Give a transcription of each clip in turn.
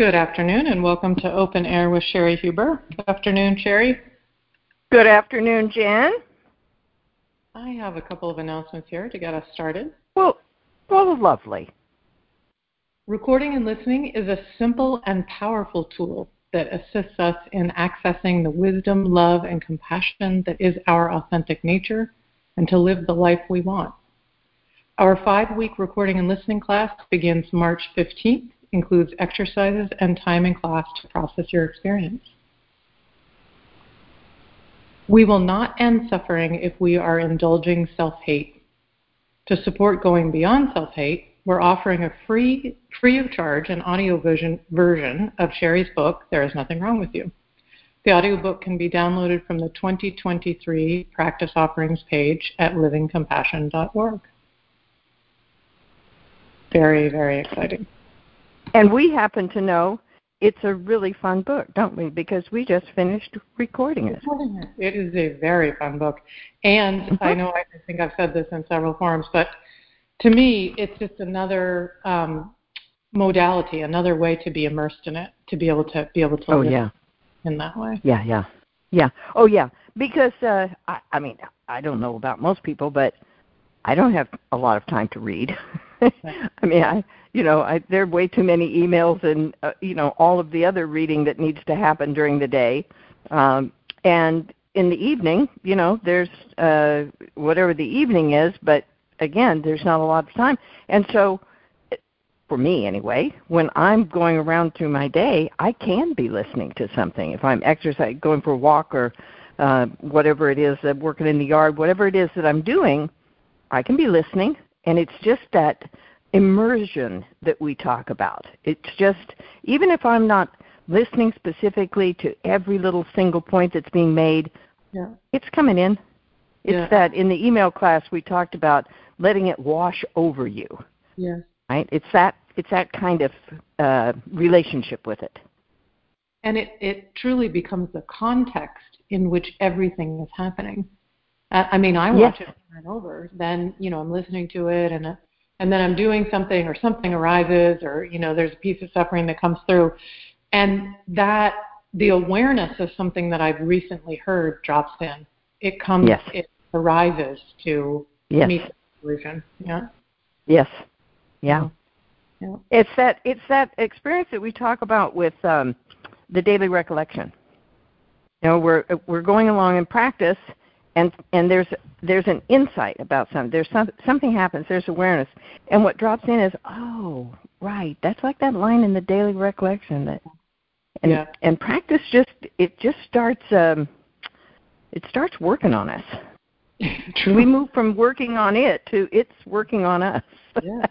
Good afternoon and welcome to Open Air with Cheri Huber. Good afternoon, Cheri. Good afternoon, Jen. I have a couple of announcements here to get us started. Well, well, lovely. Recording and listening is a simple and powerful tool that assists us in accessing the wisdom, love, and compassion that is our authentic nature and to live the life we want. Our five week recording and listening class begins March 15th, includes exercises and time in class to process your experience. We will not end suffering if we are indulging self hate. To support going beyond self hate, we're offering a free, free of charge, an audio version, version of Cheri's book, There Is Nothing Wrong with You. The audiobook can be downloaded from the 2023 Practice Offerings page at livingcompassion.org. Very, very exciting. And we happen to know it's a really fun book, don't we? Because we just finished recording it. It is a very fun book. And mm-hmm. I know I think I've said this in several forums, but to me, it's just another um, modality, another way to be immersed in it, to be able to be able to oh, live yeah. in that way. Yeah, yeah, yeah. Oh, yeah. Because uh, I, I mean, I don't know about most people, but I don't have a lot of time to read. I mean, I you know, I, there are way too many emails and uh, you know all of the other reading that needs to happen during the day, um, and in the evening, you know, there's uh, whatever the evening is, but again, there's not a lot of time, and so for me anyway, when I'm going around through my day, I can be listening to something. If I'm exercising, going for a walk, or uh, whatever it is, uh, working in the yard, whatever it is that I'm doing, I can be listening, and it's just that immersion that we talk about. It's just, even if I'm not listening specifically to every little single point that's being made, yeah. it's coming in. It's yeah. that in the email class we talked about letting it wash over you. Yes. Right? It's that it's that kind of uh, relationship with it. And it, it truly becomes the context in which everything is happening. I mean, I watch yes. it over and over. Then, you know, I'm listening to it and and then I'm doing something or something arises or you know there's a piece of suffering that comes through and that the awareness of something that I've recently heard drops in. It comes yes. it arises to yes. meet the solution. Yeah. Yes. Yeah. yeah. It's that it's that experience that we talk about with um, the daily recollection. You know, we're we're going along in practice and and there's there's an insight about something. There's some something happens. There's awareness, and what drops in is oh right. That's like that line in the daily recollection that, and yeah. and practice just it just starts um, it starts working on us. True. We move from working on it to it's working on us. yeah.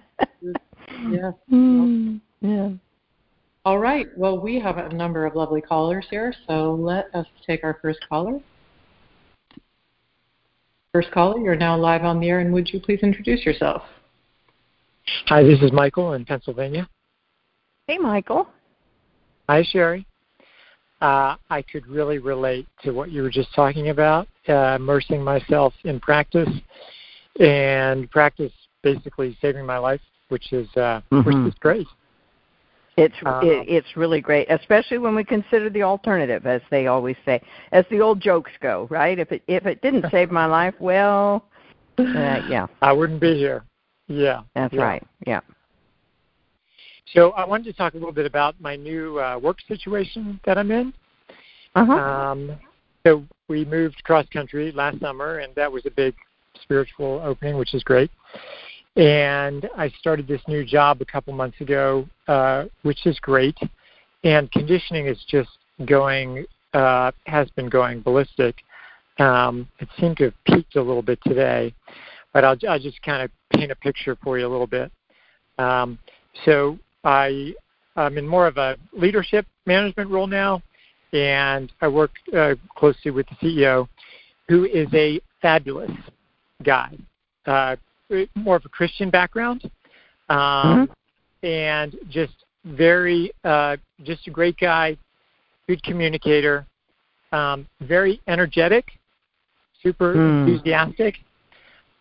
Yeah. Mm, yeah. All right. Well, we have a number of lovely callers here, so let us take our first caller. First caller, you're now live on the air, and would you please introduce yourself? Hi, this is Michael in Pennsylvania. Hey, Michael. Hi, Cheri. Uh, I could really relate to what you were just talking about, uh, immersing myself in practice, and practice basically saving my life, which is uh, mm-hmm. which is great. It's um, it, it's really great, especially when we consider the alternative, as they always say, as the old jokes go, right? If it if it didn't save my life, well, uh, yeah, I wouldn't be here. Yeah, that's yeah. right. Yeah. So I wanted to talk a little bit about my new uh, work situation that I'm in. Uh-huh. Um, so we moved cross country last summer, and that was a big spiritual opening, which is great and I started this new job a couple months ago, uh, which is great. And conditioning is just going uh, has been going ballistic. Um, it seemed to have peaked a little bit today, but I'll, I'll just kind of paint a picture for you a little bit. Um, so I I'm in more of a leadership management role now, and I work uh, closely with the CEO, who is a fabulous guy. Uh, more of a Christian background, um, mm-hmm. and just very uh, just a great guy, good communicator, um, very energetic, super mm. enthusiastic.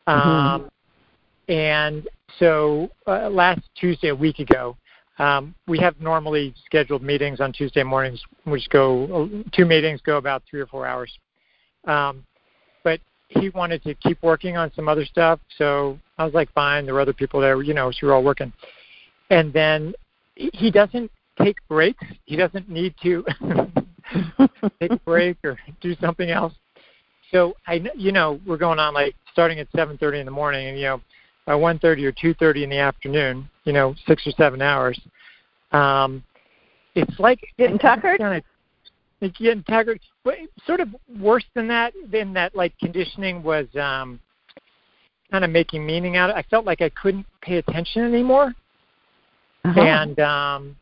Um, mm-hmm. And so uh, last Tuesday, a week ago, um, we have normally scheduled meetings on Tuesday mornings, which go two meetings go about three or four hours. Um, he wanted to keep working on some other stuff, so I was like, fine. There were other people there, you know, so we were all working. And then he doesn't take breaks. He doesn't need to take a break or do something else. So I, you know, we're going on like starting at 7:30 in the morning, and you know, by 1:30 or 2:30 in the afternoon, you know, six or seven hours. Um, it's like getting tuckered. Kind of, tuckered. But sort of worse than that. Than that, like conditioning was um, kind of making meaning out of it. I felt like I couldn't pay attention anymore, uh-huh. and um,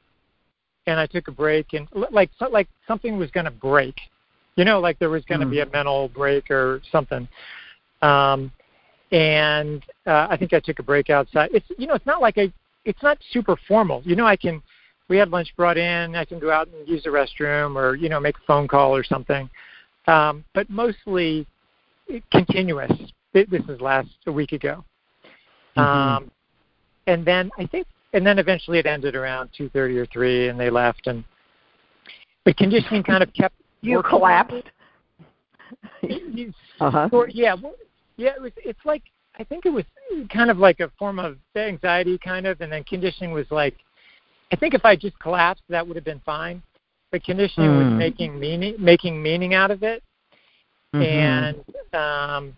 and I took a break, and like so, like something was going to break, you know, like there was going to mm. be a mental break or something. Um, and uh, I think I took a break outside. It's you know, it's not like I, it's not super formal. You know, I can. We had lunch brought in. I can go out and use the restroom, or you know, make a phone call or something. Um, but mostly continuous. This is last a week ago. Mm-hmm. Um, and then I think, and then eventually it ended around two thirty or three, and they left. And but conditioning kind of kept. You collapsed. uh-huh. Or, yeah, well, yeah, it was. It's like I think it was kind of like a form of anxiety, kind of, and then conditioning was like, I think if I just collapsed, that would have been fine. But conditioning mm. was hmm. making meaning, making meaning out of it, mm-hmm. and um,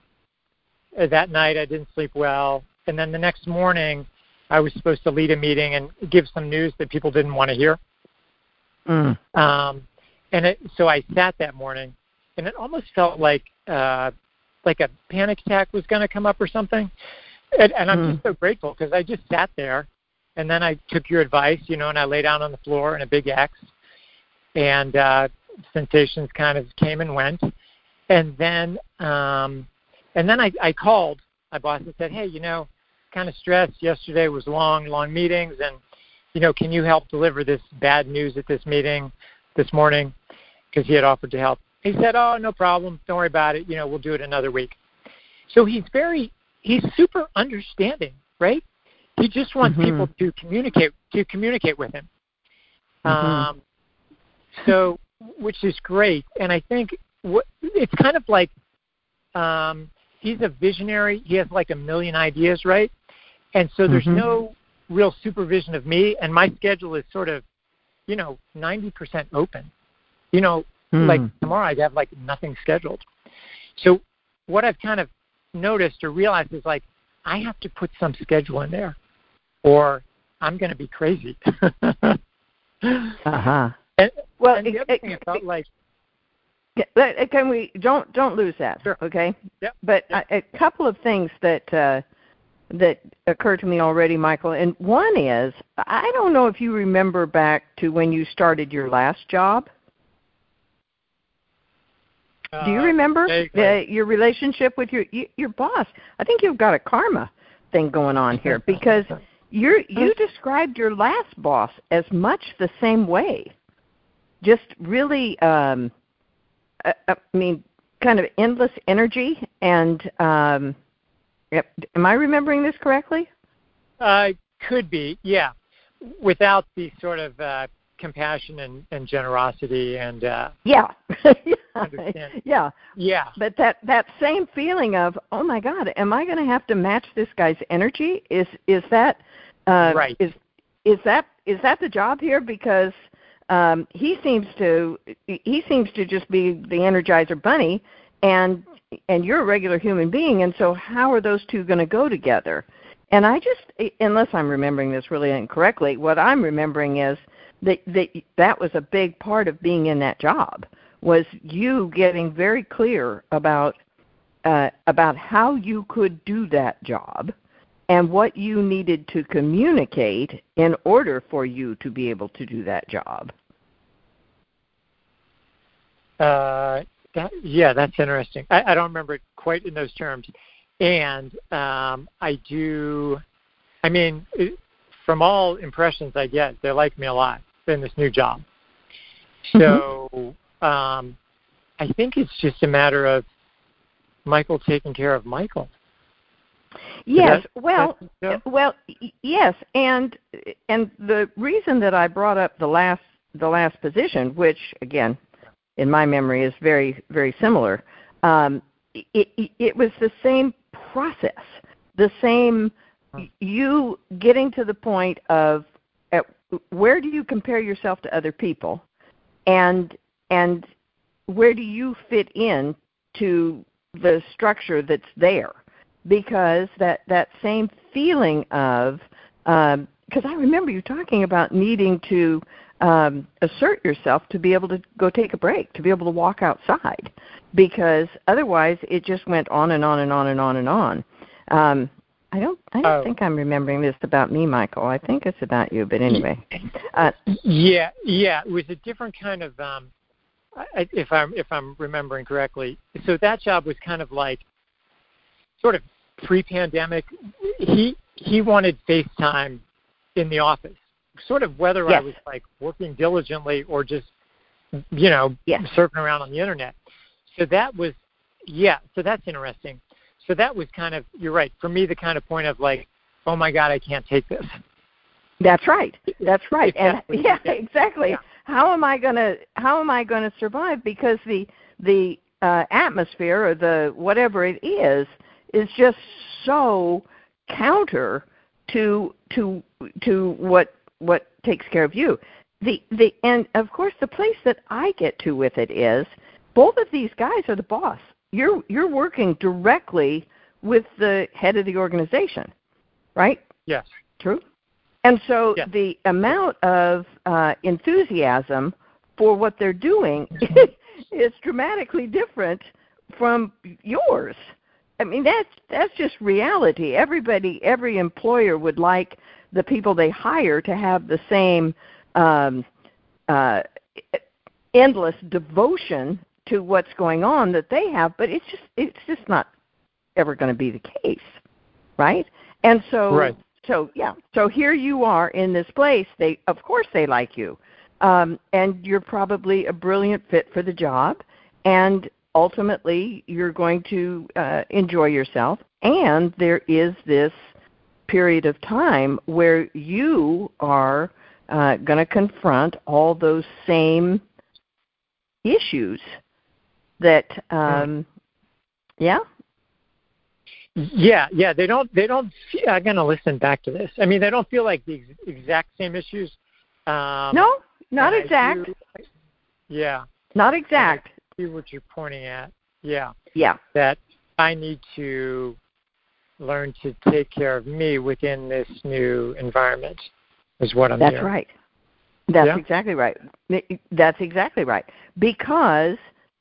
that night I didn't sleep well, and then the next morning I was supposed to lead a meeting and give some news that people didn't want to hear. Mm. Um, and it, so I sat that morning, and it almost felt like uh, like a panic attack was going to come up or something. And, and I'm mm. just so grateful because I just sat there, and then I took your advice, you know, and I lay down on the floor in a big X, and uh, sensations kind of came and went, and then um, and then I, I called my boss and said, hey, you know, kind of stressed. Yesterday was long, long meetings, and you know, can you help deliver this bad news at this meeting this morning? Because he had offered to help. He said, "Oh, no problem. Don't worry about it. You know, we'll do it another week." So he's very he's super understanding, right? He just wants mm-hmm. people to communicate to communicate with him. Mm-hmm. Um, so, which is great, and I think what, it's kind of like um, he's a visionary. He has like a million ideas, right? And so there's mm-hmm. no real supervision of me, and my schedule is sort of, you know, 90% open. You know, Mm. Like tomorrow, I'd have like nothing scheduled. So what I've kind of noticed or realized is like I have to put some schedule in there, or I'm going to be crazy. uh huh. Well, and the other it, thing it, I felt like. Uh, can we don't don't lose that? Sure. Okay. Yep. But yep. A, a couple of things that uh, that occurred to me already, Michael. And one is I don't know if you remember back to when you started your last job. Do you uh, remember uh, your relationship with your your boss? I think you've got a karma thing going on here because you you described your last boss as much the same way. Just really, um, I, uh, I mean, kind of endless energy. And um, am I remembering this correctly? Uh, could be, yeah. Without the sort of uh, compassion and, and generosity and uh yeah yeah yeah but that that same feeling of oh my god am i going to have to match this guy's energy is is that uh right. is is that is that the job here? Because um he seems to he seems to just be the energizer bunny and and you're a regular human being and so how are those two going to go together? And i just unless i'm remembering this really incorrectly what i'm remembering is that that that was a big part of being in that job was you getting very clear about uh, about how you could do that job and what you needed to communicate in order for you to be able to do that job. Uh, that, yeah, that's interesting. I, I don't remember it quite in those terms, and um, I do. I mean, it, from all impressions I get, they like me a lot in this new job. So mm-hmm. um, I think it's just a matter of Michael taking care of Michael. Yes, that- well, that- well, yes, and and the reason that I brought up the last the last position, which again, in my memory, is very very similar. Um, it, it, it was the same process, the same you getting to the point of at, where do you compare yourself to other people, and and where do you fit in to the structure that's there because that that same feeling of because I remember you talking about needing to um, assert yourself to be able to go take a break, to be able to walk outside, because otherwise it just went on and on and on and on and on. Um, I don't I don't Oh. think I'm remembering this about me, Michael. I think it's about you, but anyway. Uh, Yeah, yeah, it was a different kind of um I- if I'm if I'm remembering correctly. So that job was kind of like sort of pre-pandemic. He he wanted FaceTime in the office, sort of whether I was like working diligently or just you know Yes. surfing around on the internet. So that was yeah. So that's interesting. So that was kind of you're right for me the kind of point of like oh my god I can't take this. That's right. That's right. If And that's what you yeah, exactly. Yeah. How am I gonna How am I gonna survive? Because the the uh, atmosphere or the whatever it is is just so counter to to to what what takes care of you. The the and of course the place that I get to with it is both of these guys are the boss. You're you're working directly with the head of the organization, right? Yes. True. And so Yeah. the amount of uh, enthusiasm for what they're doing is dramatically different from yours. I mean that's that's just reality. Everybody, every employer would like the people they hire to have the same um, uh, endless devotion to what's going on that they have, but it's just it's just not ever going to be the case, right? And so Right. so yeah, so here you are in this place. They of course they like you, um, and you're probably a brilliant fit for the job, and ultimately you're going to uh, enjoy yourself. And there is this period of time where you are uh, going to confront all those same issues that um, yeah Yeah, yeah, they don't. They don't. Feel, I'm gonna listen back to this. I mean, they don't feel like the ex- exact same issues. Um, no not exact do- yeah, not exact see what you're pointing at. Yeah, yeah that I need to learn to take care of me within this new environment. Is what I'm That's hearing. right. That's Yeah. exactly right. That's exactly right. Because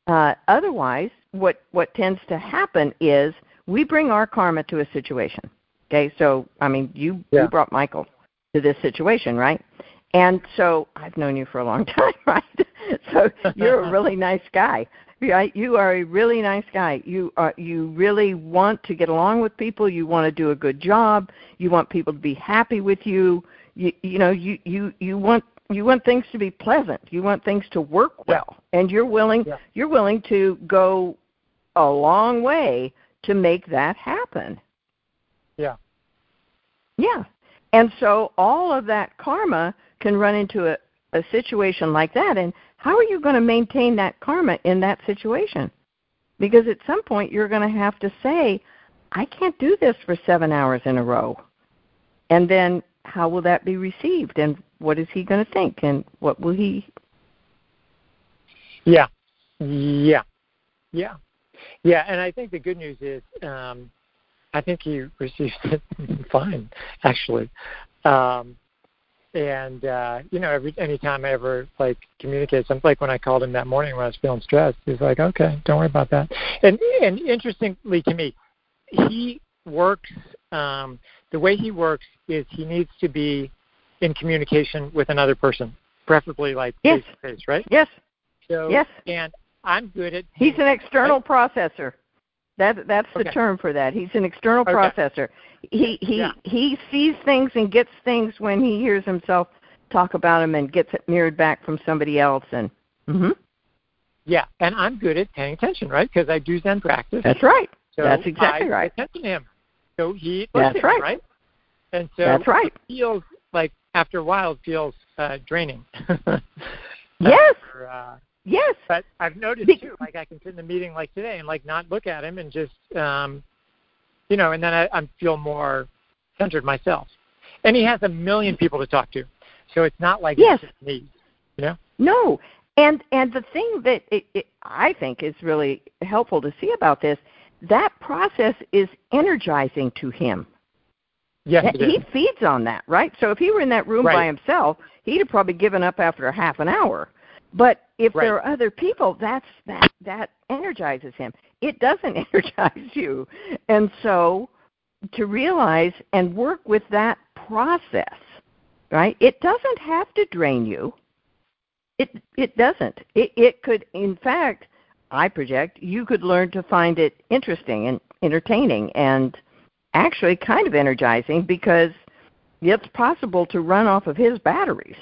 uh, otherwise, what what tends to happen is we bring our karma to a situation. Okay, so I mean, you Yeah. you brought Michael to this situation, right? And so I've known you for a long time, right? so you're a really nice guy. You are a really nice guy. You are you really want to get along with people. You want to do a good job. You want people to be happy with you. You you know you you you want you want things to be pleasant. You want things to work well, and you're willing Yeah. you're willing to go a long way to make that happen. Yeah. Yeah. And so all of that karma can run into a, a situation like that. And how are you going to maintain that karma in that situation? Because at some point you're going to have to say, I can't do this for seven hours in a row. And then how will that be received? And what is he going to think? And what will he. Yeah, yeah, yeah, yeah. And I think the good news is, um, I think he received it fine, actually. Um, and uh, you know, every anytime I ever like communicate something, like when I called him that morning when I was feeling stressed, he's like, "Okay, don't worry about that." And and interestingly to me, he works. Um, the way he works is he needs to be in communication with another person, preferably like face to face, right? Yes, So Yes. and I'm good at he's an external processor. That that's the Okay. term for that. He's an external Okay. processor. He he Yeah. he sees things and gets things when he hears himself talk about them and gets it mirrored back from somebody else and mhm. yeah, and I'm good at paying attention, right? Because I do Zen practice. That's right. So That's exactly I right. Pay attention to him. So he That's right. right? And so That's right. it feels like after a while it feels uh, draining. Yes. After, uh, Yes. but I've noticed too, like I can sit in a meeting like today and like not look at him and just, um, you know, and then I, I feel more centered myself. And he has a million people to talk to, so it's not like Yes. it's just me. You know? No. And and the thing that it, it, I think is really helpful to see about this, that process is energizing to him. Yes, That- it is. he feeds on that, right? So if he were in that room by himself, he'd have probably given up after a half an hour. But if Right. there are other people, that's that that energizes him. It doesn't energize you. And so to realize and work with that process, right? It doesn't have to drain you. It it doesn't. It it could in fact, I project, you could learn to find it interesting and entertaining and actually kind of energizing because it's possible to run off of his batteries.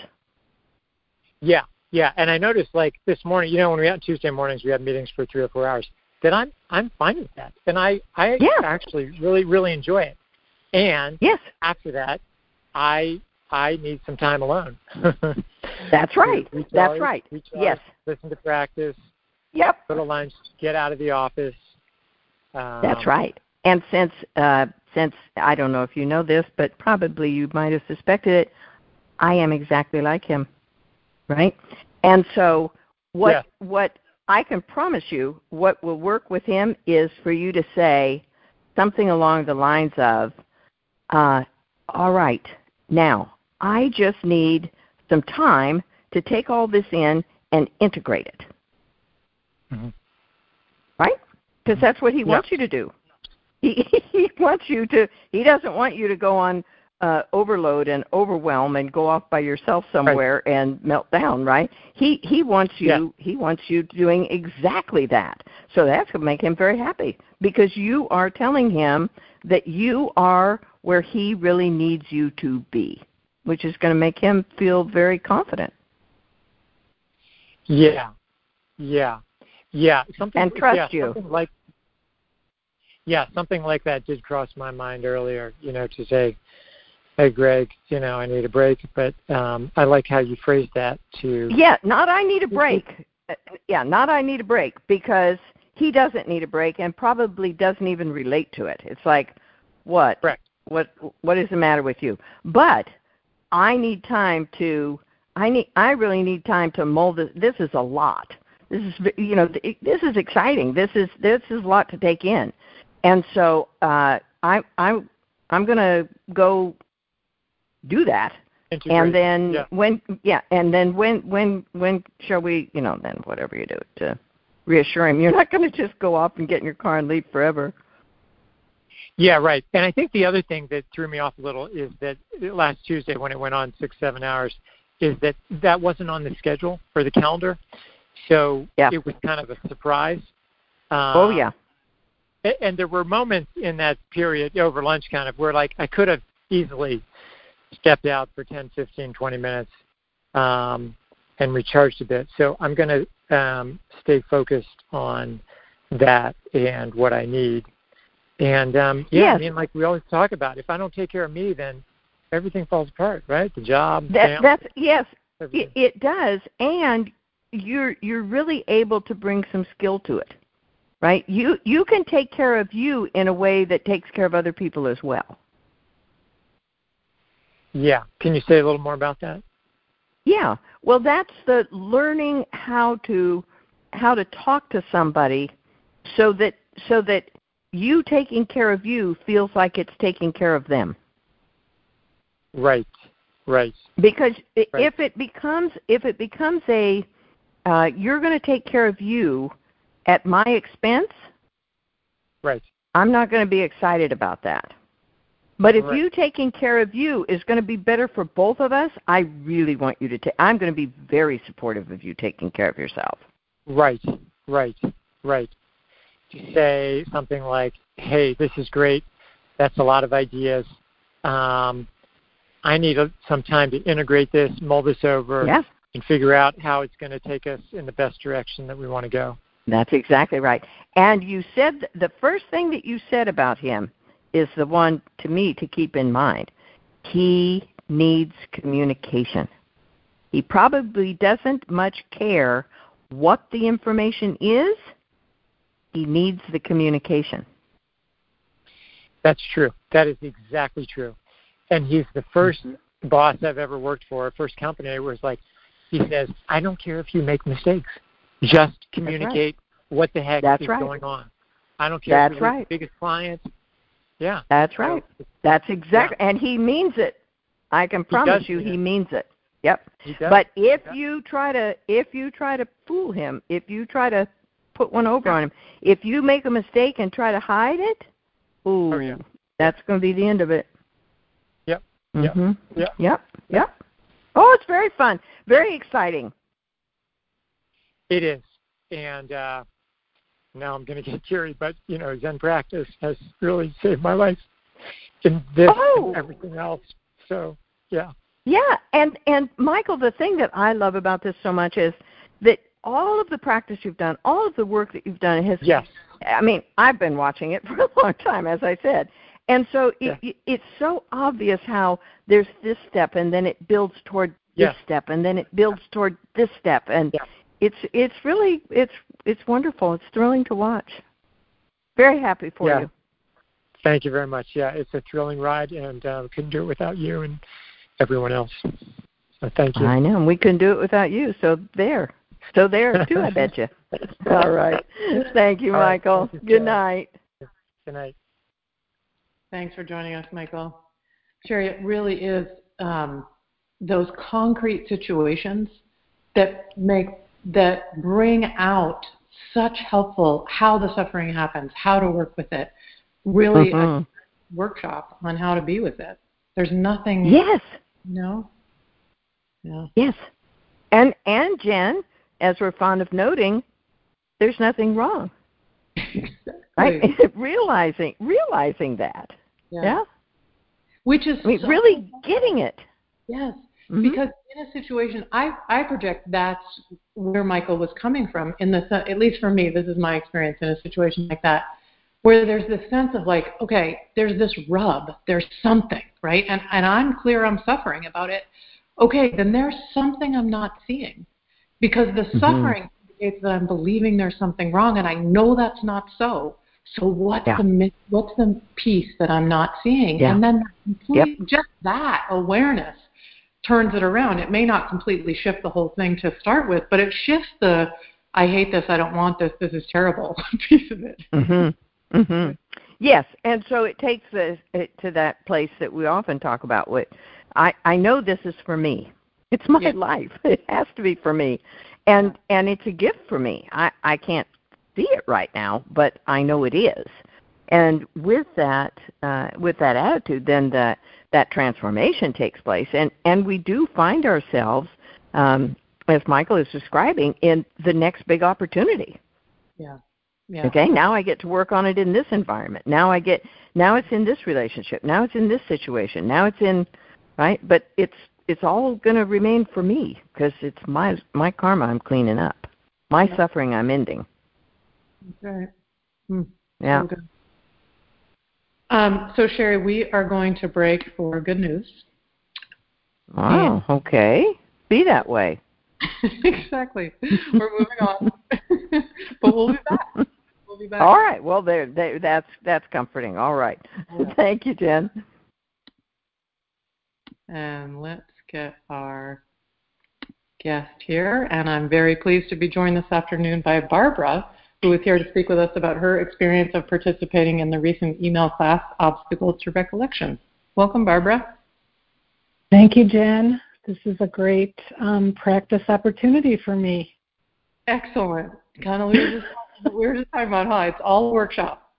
Yeah, yeah. And I noticed like this morning, you know, when we had Tuesday mornings, we had meetings for three or four hours. That I'm I'm fine with that, and I I Yeah. actually really really enjoy it. And Yes, after that, I I need some time alone. that's right. Recharge, That's right. recharge, Yes. Listen to practice. Yep. Go to lunch. Get out of the office. Um, That's right. And since uh, since I don't know if you know this, but probably you might have suspected it, I am exactly like him, right? And so what Yeah. what I can promise you, what will work with him is for you to say something along the lines of, uh, "All right, now I just need some time to take all this in and integrate it." Mhm. Right? Because that's what he Yeah. wants you to do. He he wants you to. He doesn't want you to go on uh, overload and overwhelm and go off by yourself somewhere and melt down. Right? He he wants you. Yeah. He wants you doing exactly that. So that's going to make him very happy because you are telling him that you are where he really needs you to be, which is going to make him feel very confident. Yeah, yeah, yeah. Something And trust yeah, you. Something like yeah, something like that did cross my mind earlier. You know, to say, "Hey, Greg, you know, I need a break," but um, I like how you phrased that. To Yeah, not I need a break. Uh, Yeah, not I need a break because he doesn't need a break and probably doesn't even relate to it. It's like, what? Correct. What what is the matter with you? But I need time to I need I really need time to mold this. This is a lot. This is you know this is exciting. This is this is a lot to take in. And so uh I i'm I'm going to go do that integrate. and then yeah. when yeah and then when when when shall we you know then whatever you do to reassure him you're not going to just go off and get in your car and leave forever Yeah, right. And I think the other thing that threw me off a little is that last Tuesday when it went on six, seven hours, is that that wasn't on the schedule for the calendar. So Yeah. it was kind of a surprise. Um, oh yeah And there were moments in that period over lunch kind of where like I could have easily stepped out for 10, 15, 20 minutes um, and recharged a bit. So I'm going to um, stay focused on that and what I need. And um, yeah, Yes. I mean, like we always talk about, if I don't take care of me, then everything falls apart, right? The job, that family, that's yes everything. it, it does and you're you're really able to bring some skill to it right you you can take care of you in a way that takes care of other people as well yeah. Can you say a little more about that? Yeah. Well, that's the learning how to how to talk to somebody so that so that you taking care of you feels like it's taking care of them. Right. Right. Because i Right. if it becomes if it becomes a uh, you're going to take care of you at my expense, Right. I'm not going to be excited about that. But if Right. you taking care of you is going to be better for both of us, I really want you to take. I'm going to be very supportive of you taking care of yourself. Right, right, right. To say something like, "Hey, this is great. That's a lot of ideas. Um, I need a, some time to integrate this, mull this over, Yeah. and figure out how it's going to take us in the best direction that we want to go." That's exactly right. And you said the first thing that you said about him is the one to me to keep in mind. He needs communication. He probably doesn't much care what the information is. He needs the communication. That's true. That is exactly true. And he's the 1st mm-hmm. boss I've ever worked for, first company where it's like, he says, I don't care if you make mistakes. Just communicate right. what the heck That's is right. going on. I don't care That's if right. the biggest client. Yeah. That's right. That's exactly yeah. and he means it. I can promise he you he means it. Yep. But if you try to if you try to fool him, if you try to put one over on him, if you make a mistake and try to hide it, ooh, oh, yeah. that's going to be the end of it. Yep. Mm-hmm. Yep. Yep. Yep. Oh, it's very fun, very exciting. It is, and uh, now I'm going to get teary, but you know, Zen practice has really saved my life in this oh. and everything else. So, yeah. Yeah, and and Michael, the thing that I love about this so much is that all of the practice you've done, all of the work that you've done has. Yes. I mean, I've been watching it for a long time, as I said, and so yeah. it, it's so obvious how there's this step, and then it builds toward this yeah. step, and then it builds toward this step, and yeah. It's it's really it's it's wonderful. It's thrilling to watch. Very happy for yeah. you. Thank you very much. Yeah, it's a thrilling ride, and uh, couldn't do it without you and everyone else. So thank you. I know, and we couldn't do it without you. So there, so there too. I bet you. All right. Thank you, All Michael. Right. Thank you, Good night. Good night. Thanks for joining us, Michael. Cheri, it really is um, those concrete situations that make that bring out such helpful how the suffering happens, how to work with it. Really, mm-hmm. a workshop on how to be with it. There's nothing. Yes. No. Yeah. Yes. And and Jen, as we're fond of noting, there's nothing wrong. Right? realizing realizing that. Yeah. yeah? Which is I mean, so really getting it. Yes. Mm-hmm. Because in a situation, I I project that's where Michael was coming from. In the at least for me, this is my experience in a situation like that, where there's this sense of like, okay, there's this rub, there's something, right? And and I'm clear I'm suffering about it. Okay, then there's something I'm not seeing, because the mm-hmm. suffering indicates that I'm believing there's something wrong, and I know that's not so. So what's Yeah. the what's the piece that I'm not seeing? Yeah. And then complete, just that awareness turns it around. It may not completely shift the whole thing to start with, but it shifts the I hate this, I don't want this, this is terrible piece of it. Mhm. Mhm. Yes, and so it takes us it to that place that we often talk about. What I I know this is for me. It's my Yeah. life. It has to be for me, and and it's a gift for me. I I can't see it right now, but I know it is. And with that uh, with that attitude, then the that transformation takes place, and and we do find ourselves, um, as Michael is describing, in the next big opportunity. Yeah. Yeah. Okay, now I get to work on it in this environment. Now I get now it's in this relationship. Now it's in this situation. Now it's in right, but it's it's all going to remain for me because it's my my karma I'm cleaning up. My Yeah. suffering I'm ending. That's right. Hmm. Yeah. Good. Um, so Cheri, we are going to break for good news. Wow. Okay. Be that way. exactly. We're moving on, but we'll be back. We'll be back. All right. Well, there, there that's that's comforting. All right. Yeah. Thank you, Jen. And let's get our guest here. And I'm very pleased to be joined this afternoon by Barbara, who is here to speak with us about her experience of participating in the recent email class, Obstacles to Recollection. Welcome, Barbara. Thank you, Jen. This is a great um, practice opportunity for me. Excellent. Kind of we were just we were just talking about how it's all workshop.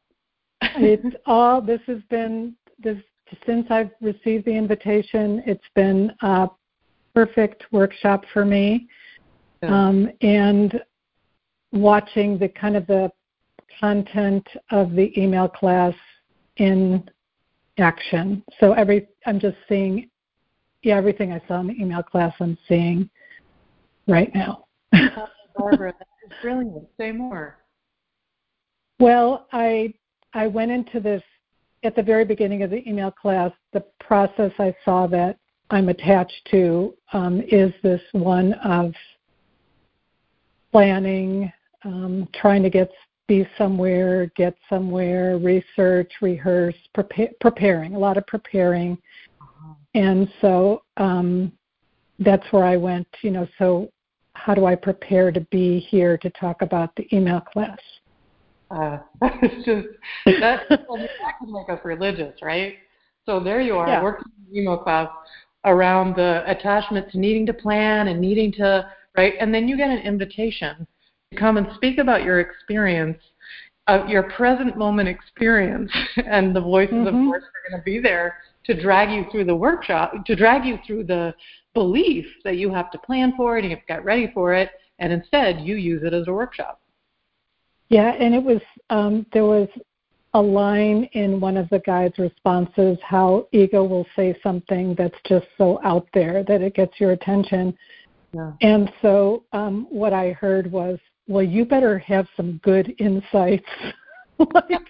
It's all this has been this since I've received the invitation. It's been a perfect workshop for me, Good. um, and watching the kind of the content of the email class in action. So every I'm just seeing yeah, everything I saw in the email class I'm seeing right now. Barbara, that is brilliant. Say more. Well, I I went into this at the very beginning of the email class, the process I saw that I'm attached to um, is this one of planning, um, trying to get be somewhere, get somewhere, research, rehearse, prepare, preparing, a lot of preparing. Uh-huh. And so um, that's where I went, you know, so how do I prepare to be here to talk about the email class? Uh, it's just that that can make us religious, right? So there you are, yeah. working in email class around the attachment to needing to plan and needing to right, and then you get an invitation come and speak about your experience, uh, your present moment experience, and the voices, mm-hmm. of course, are going to be there to drag you through the workshop, to drag you through the belief that you have to plan for it and you have to get ready for it, and instead you use it as a workshop. Yeah, and it was um, there was a line in one of the guide's responses how ego will say something that's just so out there that it gets your attention. Yeah. And so um, what I heard was, well, you better have some good insights. like,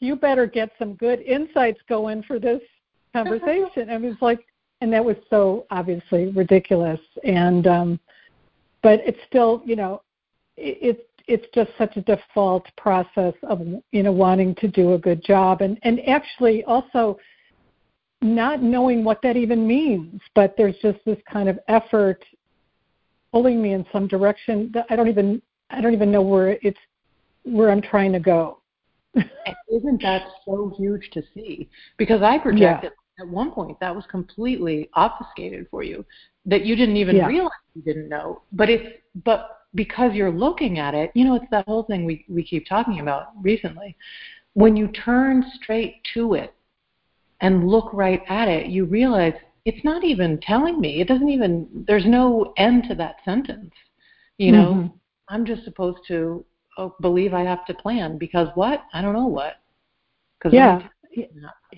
you better get some good insights going for this conversation. I it's like, and that was so obviously ridiculous. And, um, but it's still, you know, it, it's it's just such a default process of you know wanting to do a good job and and actually also not knowing what that even means but there's just this kind of effort pulling me in some direction that I don't even I don't even know where it's where I'm trying to go. Isn't that so huge to see? Because I projected yeah. at one point that was completely obfuscated for you that you didn't even yeah. realize you didn't know. But it's but because you're looking at it, you know, it's that whole thing we, we keep talking about recently. When you turn straight to it and look right at it, you realize it's not even telling me. It doesn't even, there's no end to that sentence. You know, mm-hmm. I'm just supposed to oh, believe I have to plan because what? I don't know what. Cause yeah.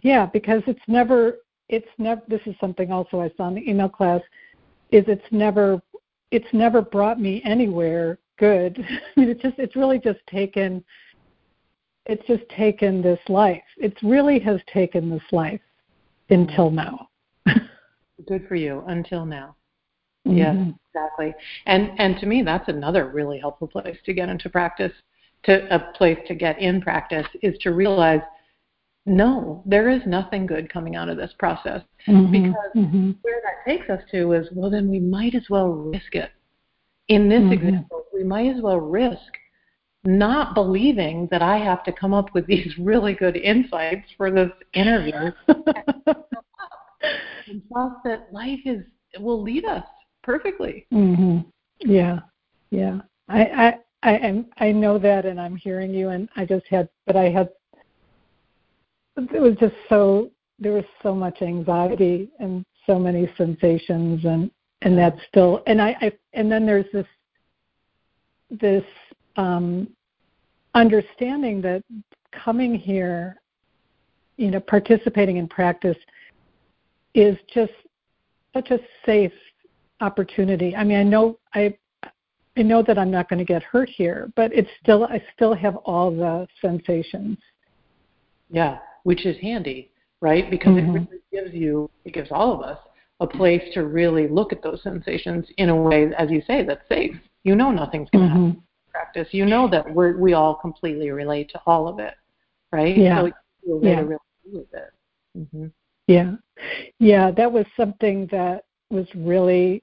Yeah, because it's never, it's never, this is something also I saw in the email class, is it's never it's never brought me anywhere good. I mean, it's just it's really just taken it's just taken this life. It really has taken this life mm-hmm. until now. good for you until now. Mm-hmm. Yes, exactly. And and to me that's another really helpful place to get into practice to a place to get in practice is to realize no, there is nothing good coming out of this process. Mm-hmm, because mm-hmm. where that takes us to is, well, then we might as well risk it. In this mm-hmm. example, we might as well risk not believing that I have to come up with these really good insights for this interview. and trust that life is will lead us perfectly. Mm-hmm. Yeah, yeah. I, I I am I know that, and I'm hearing you, and I just had, but I had it was just so there was so much anxiety and so many sensations and and that's still and I, I and then there's this this um understanding that coming here you know participating in practice is just such a safe opportunity i mean i know i i know that i'm not going to get hurt here but it's still i still have all the sensations yeah which is handy, right? Because mm-hmm. it really gives you, it gives all of us a place to really look at those sensations in a way, as you say, that's safe. You know nothing's going to mm-hmm. happen in practice. You know that we we all completely relate to all of it, right? Yeah. So yeah. really with it. Mm-hmm. Yeah, yeah, that was something that was really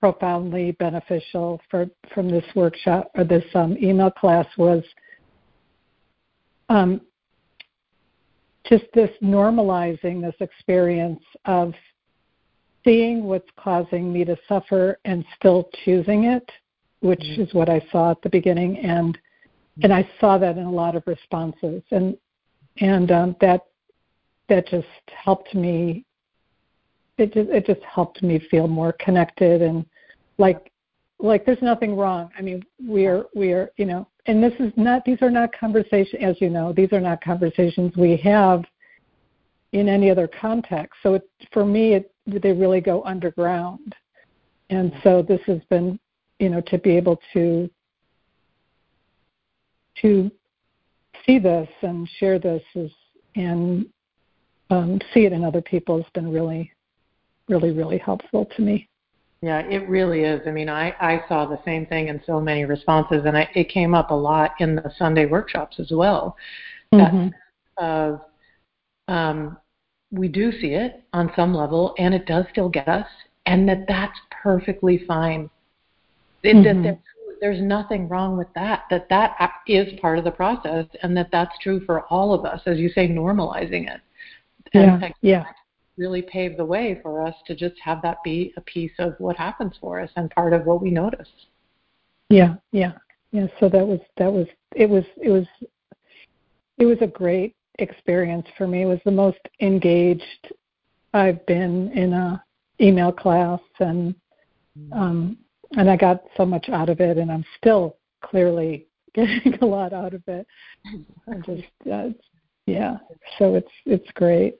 profoundly beneficial for from this workshop or this um, email class was um, just this normalizing this experience of seeing what's causing me to suffer and still choosing it, which mm-hmm. is what I saw at the beginning, and and I saw that in a lot of responses, and and um, that that just helped me. It just it just helped me feel more connected and like like there's nothing wrong. I mean, we are we are you know and this is not these are not conversations as you know these are not conversations we have in any other context. So it, for me it, they really go underground. And so this has been you know to be able to to see this and share this is and um, see it in other people has been really, really, really helpful to me. Yeah, it really is. I mean, I, I saw the same thing in so many responses, and I, it came up a lot in the Sunday workshops as well. Mm-hmm. That of um, we do see it on some level, and it does still get us, and that that's perfectly fine. It, mm-hmm. that there's nothing wrong with that. That that is part of the process, and that that's true for all of us, as you say, normalizing it. And yeah, yeah. Really pave the way for us to just have that be a piece of what happens for us and part of what we notice. Yeah, yeah, yeah. So that was that was it was it was it was a great experience for me. It was the most engaged I've been in a email class, and um, and I got so much out of it, and I'm still clearly getting a lot out of it. I just, uh, yeah. So it's it's great.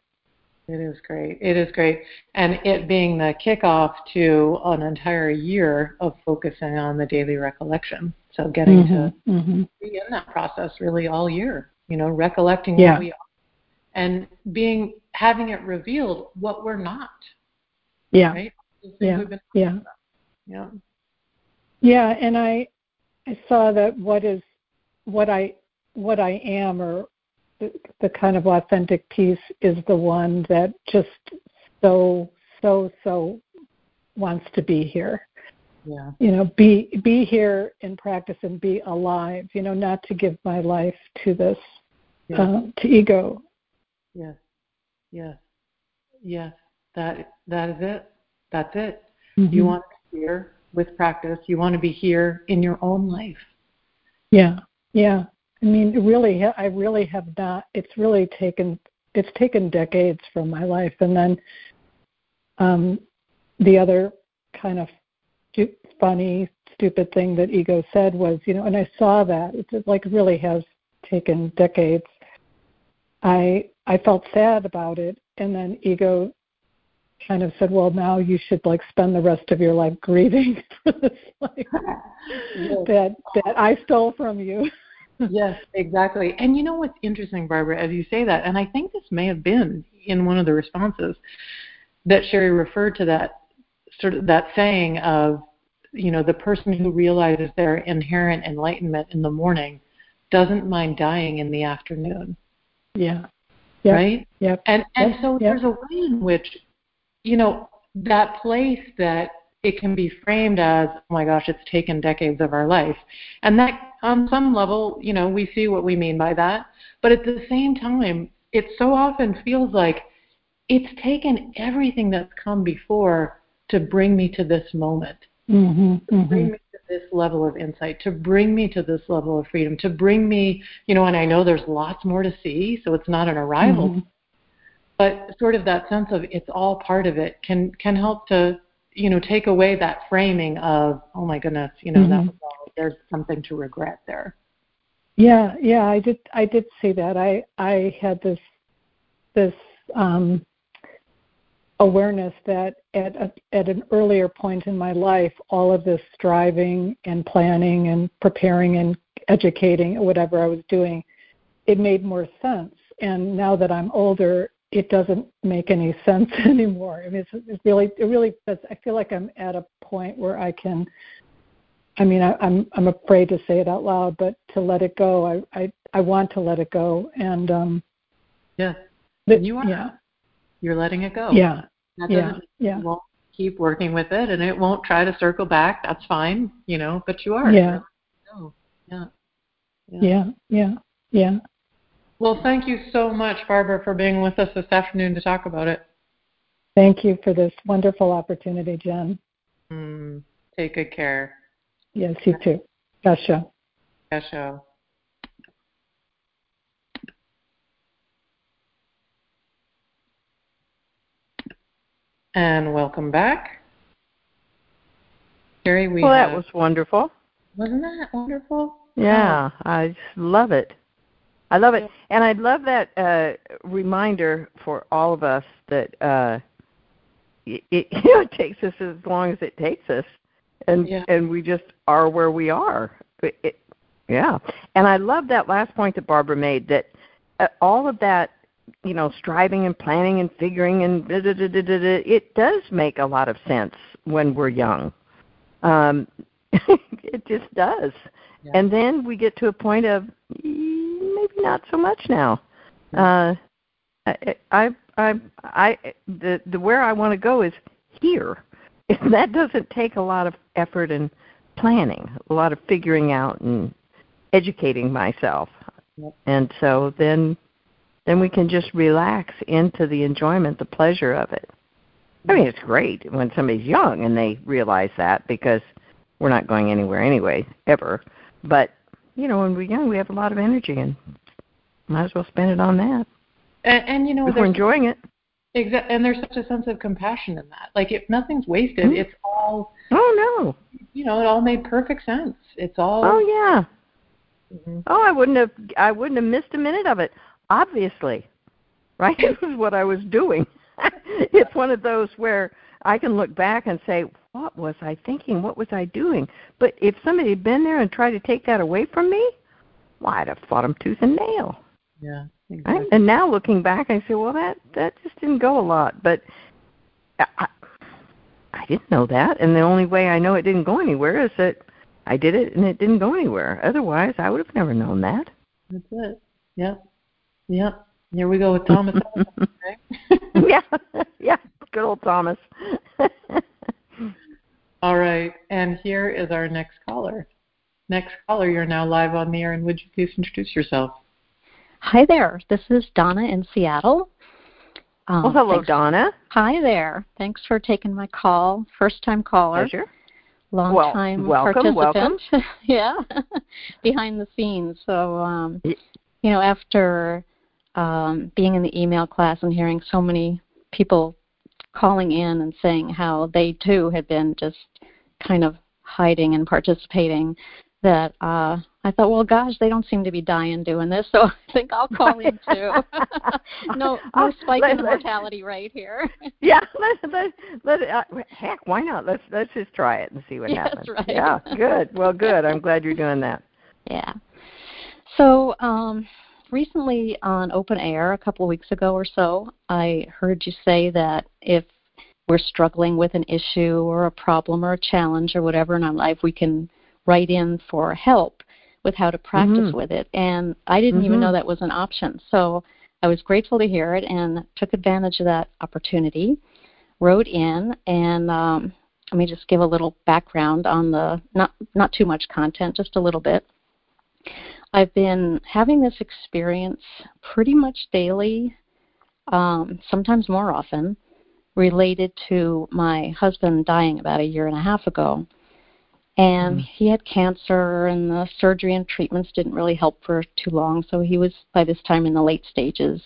It is great. It is great, and it being the kickoff to an entire year of focusing on the daily recollection. So getting mm-hmm, to mm-hmm. be in that process really all year. You know, recollecting yeah. what we are, and being having it revealed what we're not. Yeah. Right. Yeah. Yeah. Yeah. Yeah, and I I saw that what is what I what I am or the, kind of authentic piece is the one that just so so so wants to be here. Yeah. You know, be be here in practice and be alive. You know, not to give my life to this uh, to ego. Yes. Yes. Yes. That that is it. That's it. Mm-hmm. You want to be here with practice. You want to be here in your own life. Yeah. Yeah. I mean, really, I really have not. It's really taken. It's taken decades from my life, and then um, the other kind of stu- funny, stupid thing that ego said was, you know, and I saw that it like really has taken decades. I I felt sad about it, and then ego kind of said, "Well, now you should like spend the rest of your life grieving for this life yes. that that I stole from you." Yes, exactly. And you know what's interesting, Barbara, as you say that, and I think this may have been in one of the responses that Cheri referred to that sort of that saying of, you know, the person who realizes their inherent enlightenment in the morning doesn't mind dying in the afternoon. Yeah. Yep. Right? Yep. And and so yep. there's a way in which, you know, that place that it can be framed as, oh my gosh, it's taken decades of our life. And that, on some level, you know, we see what we mean by that. But at the same time, it so often feels like it's taken everything that's come before to bring me to this moment, mm-hmm, to mm-hmm. bring me to this level of insight, to bring me to this level of freedom, to bring me, you know, and I know there's lots more to see, so it's not an arrival. Mm-hmm. But sort of that sense of it's all part of it can can help to you know take away that framing of oh my goodness you know mm-hmm. that there's something to regret there yeah yeah i did i did see that i i had this this um awareness that at a, at an earlier point in my life all of this striving and planning and preparing and educating whatever i was doing it made more sense and now that i'm older it doesn't make any sense anymore. I mean, it's, it's really, it really does. I feel like I'm at a point where I can. I mean, I, I'm I'm afraid to say it out loud, but to let it go, I I I want to let it go, and um. Yeah. But, you are. Yeah. You're letting it go. Yeah. That yeah. Yeah. You won't keep working with it, and it won't try to circle back. That's fine, you know. But you are. Yeah. Oh. Yeah. Yeah. Yeah. Yeah. yeah. Well, thank you so much, Barbara, for being with us this afternoon to talk about it. Thank you for this wonderful opportunity, Jen. Mm, take good care. Yes, you too. Gassho. Gassho. And welcome back. Cheri, we Well, have, that was wonderful. Wasn't that wonderful? Yeah, oh. I just love it. I love it, and I love that uh, reminder for all of us that uh, it, it, you know, it takes us as long as it takes us, and yeah. and we just are where we are. It, it, yeah, and I love that last point that Barbara made that uh, all of that you know striving and planning and figuring and da, da, da, da, da, da, it does make a lot of sense when we're young. Um, it just does. Yeah. And then we get to a point of maybe not so much now. Uh, I, I, I, I, the, the where I want to go is here. That doesn't take a lot of effort and planning, a lot of figuring out and educating myself. And so then, then we can just relax into the enjoyment, the pleasure of it. I mean, it's great when somebody's young and they realize that because we're not going anywhere anyway, ever. But you know, when we're young, we have a lot of energy, and might as well spend it on that. And, and you know, we're enjoying it. Exactly, and there's such a sense of compassion in that. Like, if nothing's wasted, mm-hmm. it's all. Oh no. You know, it all made perfect sense. It's all. Oh yeah. Mm-hmm. Oh, I wouldn't have. I wouldn't have missed a minute of it. Obviously, right? this is what I was doing. it's one of those where I can look back and say, what was I thinking? What was I doing? But if somebody had been there and tried to take that away from me, well, I'd have fought them tooth and nail. Yeah. Exactly. And now looking back, I say, well, that that just didn't go a lot. But I, I didn't know that, and the only way I know it didn't go anywhere is that I did it and it didn't go anywhere. Otherwise, I would have never known that. That's it. Yep. Yep. Here we go with Thomas. yeah. Yeah. Good old Thomas. All right. And here is our next caller. Next caller, you're now live on the air, and would you please introduce yourself? Hi there. This is Donna in Seattle. Um, well, hello, thanks. Donna. Hi there. Thanks for taking my call. First time caller. Pleasure. Long well, time welcome, participant. Welcome. yeah. Behind the scenes. So, um, you know, after um, being in the email class and hearing so many people calling in and saying how they too had been just kind of hiding and participating that uh I thought, well, gosh, they don't seem to be dying doing this, so I think I'll call in too. no, no spike in the mortality rate here. yeah, let let let uh, heck, why not? Let's let's just try it and see what happens. Right. Yeah, good. Well, good. I'm glad you're doing that. Yeah. So, um, recently on Open Air, a couple of weeks ago or so, I heard you say that if we're struggling with an issue or a problem or a challenge or whatever in our life, we can write in for help with how to practice mm-hmm. with it. And I didn't mm-hmm. even know that was an option. So I was grateful to hear it and took advantage of that opportunity, wrote in, and um, let me just give a little background on the not not too much content, just a little bit. I've been having this experience pretty much daily, um, sometimes more often, related to my husband dying about a year and a half ago. And mm-hmm. he had cancer, and the surgery and treatments didn't really help for too long. So he was, by this time, in the late stages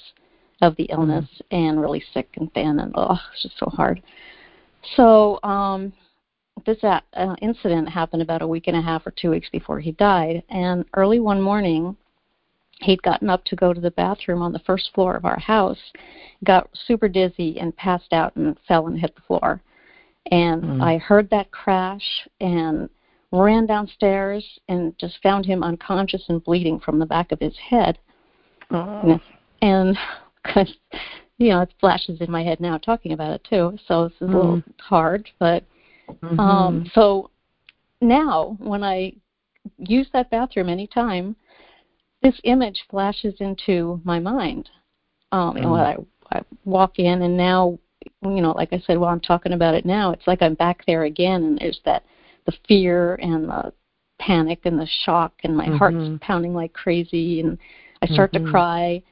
of the illness mm-hmm. and really sick and thin, and oh, it's just so hard. So um, this uh, incident happened about a week and a half or two weeks before he died. And early one morning, he'd gotten up to go to the bathroom on the first floor of our house, got super dizzy and passed out and fell and hit the floor. And mm. I heard that crash and ran downstairs and just found him unconscious and bleeding from the back of his head. Oh. And, and you know, it flashes in my head now talking about it too. So this is mm. a little hard, but Mm-hmm. Um, so now, when I use that bathroom anytime, this image flashes into my mind. Um, and when I, I walk in, and now, you know, like I said, while I'm talking about it now, it's like I'm back there again, and there's that the fear and the panic and the shock, and my mm-hmm. heart's pounding like crazy, and I start mm-hmm. to cry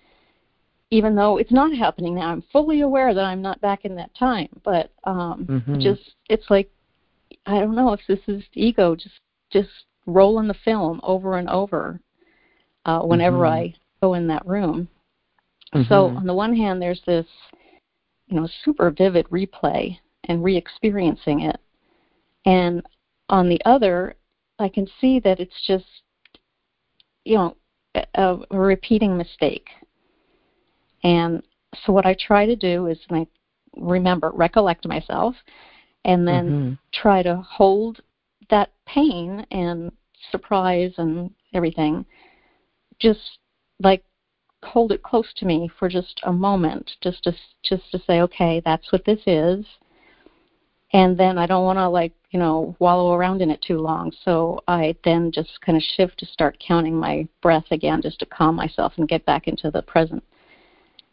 even though it's not happening now. I'm fully aware that I'm not back in that time, but um mm-hmm. just it's like I don't know if this is ego just just rolling the film over and over uh, whenever mm-hmm. I go in that room. Mm-hmm. So on the one hand, there's this you know super vivid replay and re-experiencing it, and on the other, I can see that it's just you know a, a repeating mistake. And so what I try to do is, and I remember, recollect myself, and then mm-hmm. try to hold that pain and surprise and everything just like hold it close to me for just a moment, just to just to say, okay, that's what this is, and then I don't want to like you know wallow around in it too long. So I then just kind of shift to start counting my breath again, just to calm myself and get back into the present.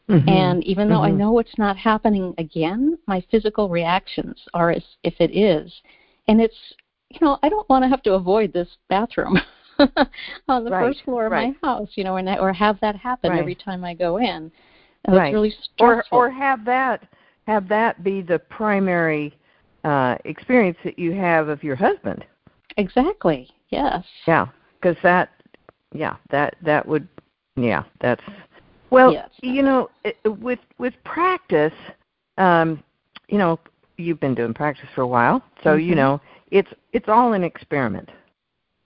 Mm-hmm. And even though mm-hmm. I know it's not happening again, my physical reactions are as if it is. And it's, you know, I don't want to have to avoid this bathroom on the right. first floor of right. my house, you know, and or have that happen right. every time I go in. And right. It's really. Or or have that have that be the primary uh experience that you have of your husband. Exactly. Yes. Yeah, because that yeah, that that would yeah, that's well, yes. you know, with with practice, um, you know, you've been doing practice for a while, so mm-hmm. you know, it's it's all an experiment.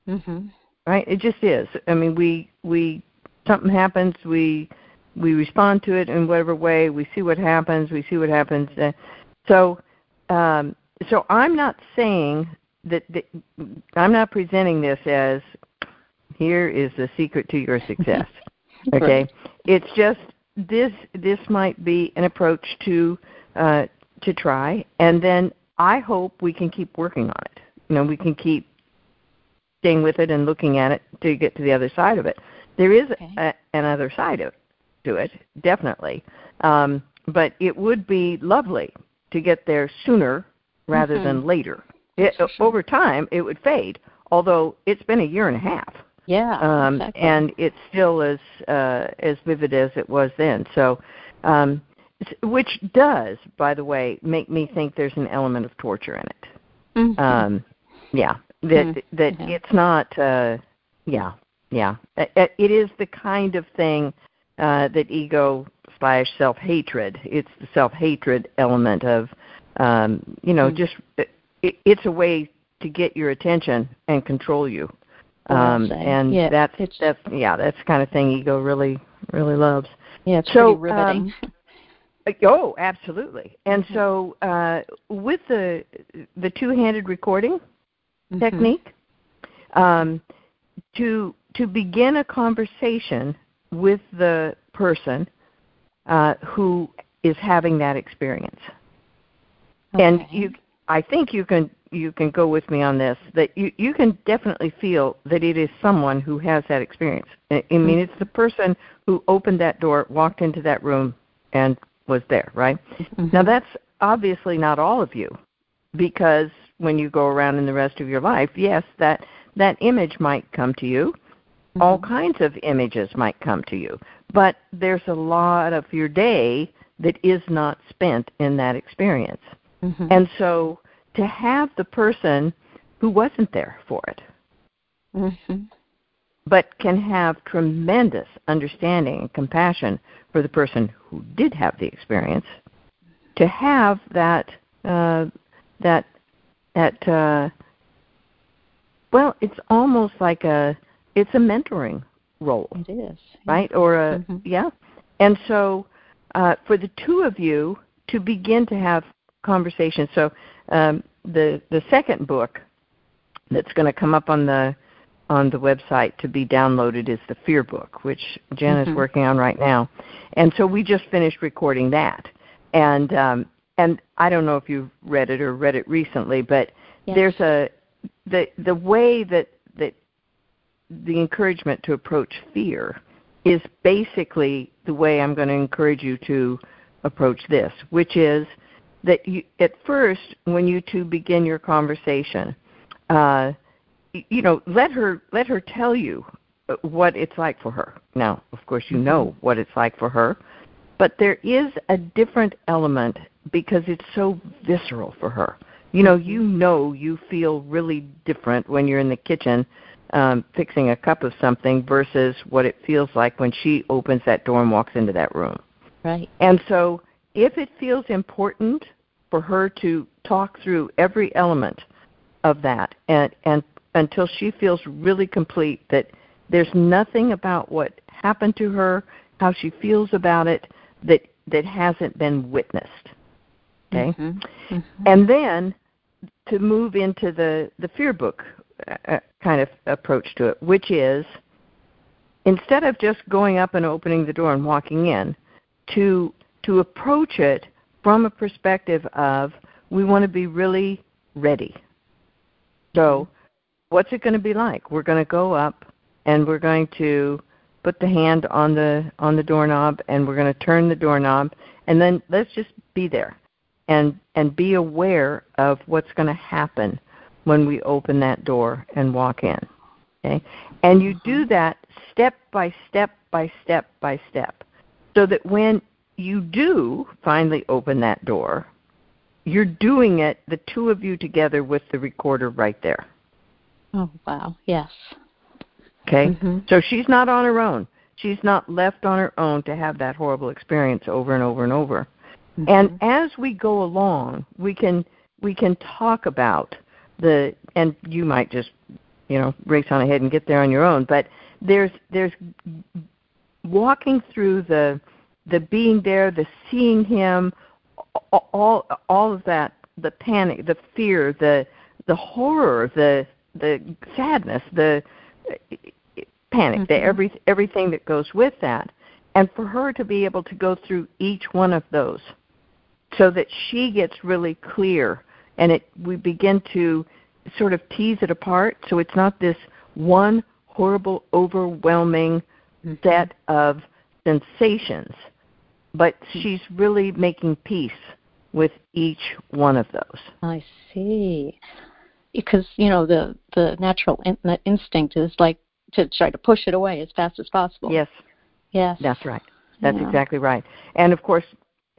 Mhm. Right? It just is. I mean, we we something happens, we we respond to it in whatever way, we see what happens, we see what happens. Uh, so um so I'm not saying that, that I'm not presenting this as here is the secret to your success. Okay, right. it's just this. This might be an approach to uh, to try, and then I hope we can keep working on it. You know, we can keep staying with it and looking at it to get to the other side of it. There is okay. a, another side of, to it, definitely, um, but it would be lovely to get there sooner rather mm-hmm. than later. It, over time, it would fade. Although it's been a year and a half. Yeah, um, exactly. and it's still as uh, as vivid as it was then. So, um, which does, by the way, make me think there's an element of torture in it. Mm-hmm. Um, yeah, that mm-hmm. that yeah. it's not. Uh, yeah, yeah, it, it is the kind of thing uh, that ego slash self hatred. It's the self hatred element of, um, you know, mm-hmm. just it, it's a way to get your attention and control you um, and yeah, that's it's, that's yeah, that's the kind of thing ego really really loves. Yeah, it's so, pretty riveting. Um, oh, absolutely. And mm-hmm. so uh, with the the two-handed recording mm-hmm. technique, um, to to begin a conversation with the person uh, who is having that experience, okay. and you, I think you can you can go with me on this that you you can definitely feel that it is someone who has that experience. I, I mean, it's the person who opened that door, walked into that room, and was there, right? Mm-hmm. Now that's obviously not all of you, because when you go around in the rest of your life, yes, that that image might come to you. Mm-hmm. All kinds of images might come to you, but there's a lot of your day that is not spent in that experience. Mm-hmm. And so to have the person who wasn't there for it, mm-hmm. but can have tremendous understanding and compassion for the person who did have the experience, to have that uh, that that uh, well, it's almost like a it's a mentoring role. It is right or a mm-hmm. yeah, and so uh, for the two of you to begin to have conversations. So um, the the second book that's going to come up on the on the website to be downloaded is the Fear book, which Jen mm-hmm. is working on right now. And so we just finished recording that. And um, and I don't know if you've read it or read it recently, but yes. there's a the the way that that the encouragement to approach fear is basically the way I'm going to encourage you to approach this, which is that you, at first, when you two begin your conversation, uh, you know, let her let her tell you what it's like for her. Now, of course, you know Mm-hmm. what it's like for her, but there is a different element because it's so visceral for her. You know, you Mm-hmm. know, you feel really different when you're in the kitchen um, fixing a cup of something versus what it feels like when she opens that door and walks into that room. Right. And so if it feels important for her to talk through every element of that and, and until she feels really complete that there's nothing about what happened to her, how she feels about it, that, that hasn't been witnessed. Okay? Mm-hmm. Mm-hmm. And then to move into the, the fear book uh, kind of approach to it, which is instead of just going up and opening the door and walking in, to to approach it from a perspective of we want to be really ready. So, what's it going to be like? We're going to go up and we're going to put the hand on the on the doorknob and we're going to turn the doorknob and then let's just be there and and be aware of what's going to happen when we open that door and walk in. Okay? And you do that step by step by step by step. So that when you do finally open that door, you're doing it the two of you together with the recorder right there. Oh, wow. Yes. Okay? Mm-hmm. So she's not on her own. She's not left on her own to have that horrible experience over and over and over. Mm-hmm. And as we go along, we can we can talk about the and you might just you know race on ahead and get there on your own, but there's there's walking through the the being there, the seeing him, all all of that, the panic, the fear, the the horror, the the sadness, the panic, mm-hmm. the every everything that goes with that, and for her to be able to go through each one of those, so that she gets really clear, and it we begin to sort of tease it apart, so it's not this one horrible, overwhelming mm-hmm. set of sensations, but she's really making peace with each one of those. I see. Because you know the the natural in, instinct is like to try to push it away as fast as possible. Yes. Yes. That's right. That's yeah. exactly right. And of course,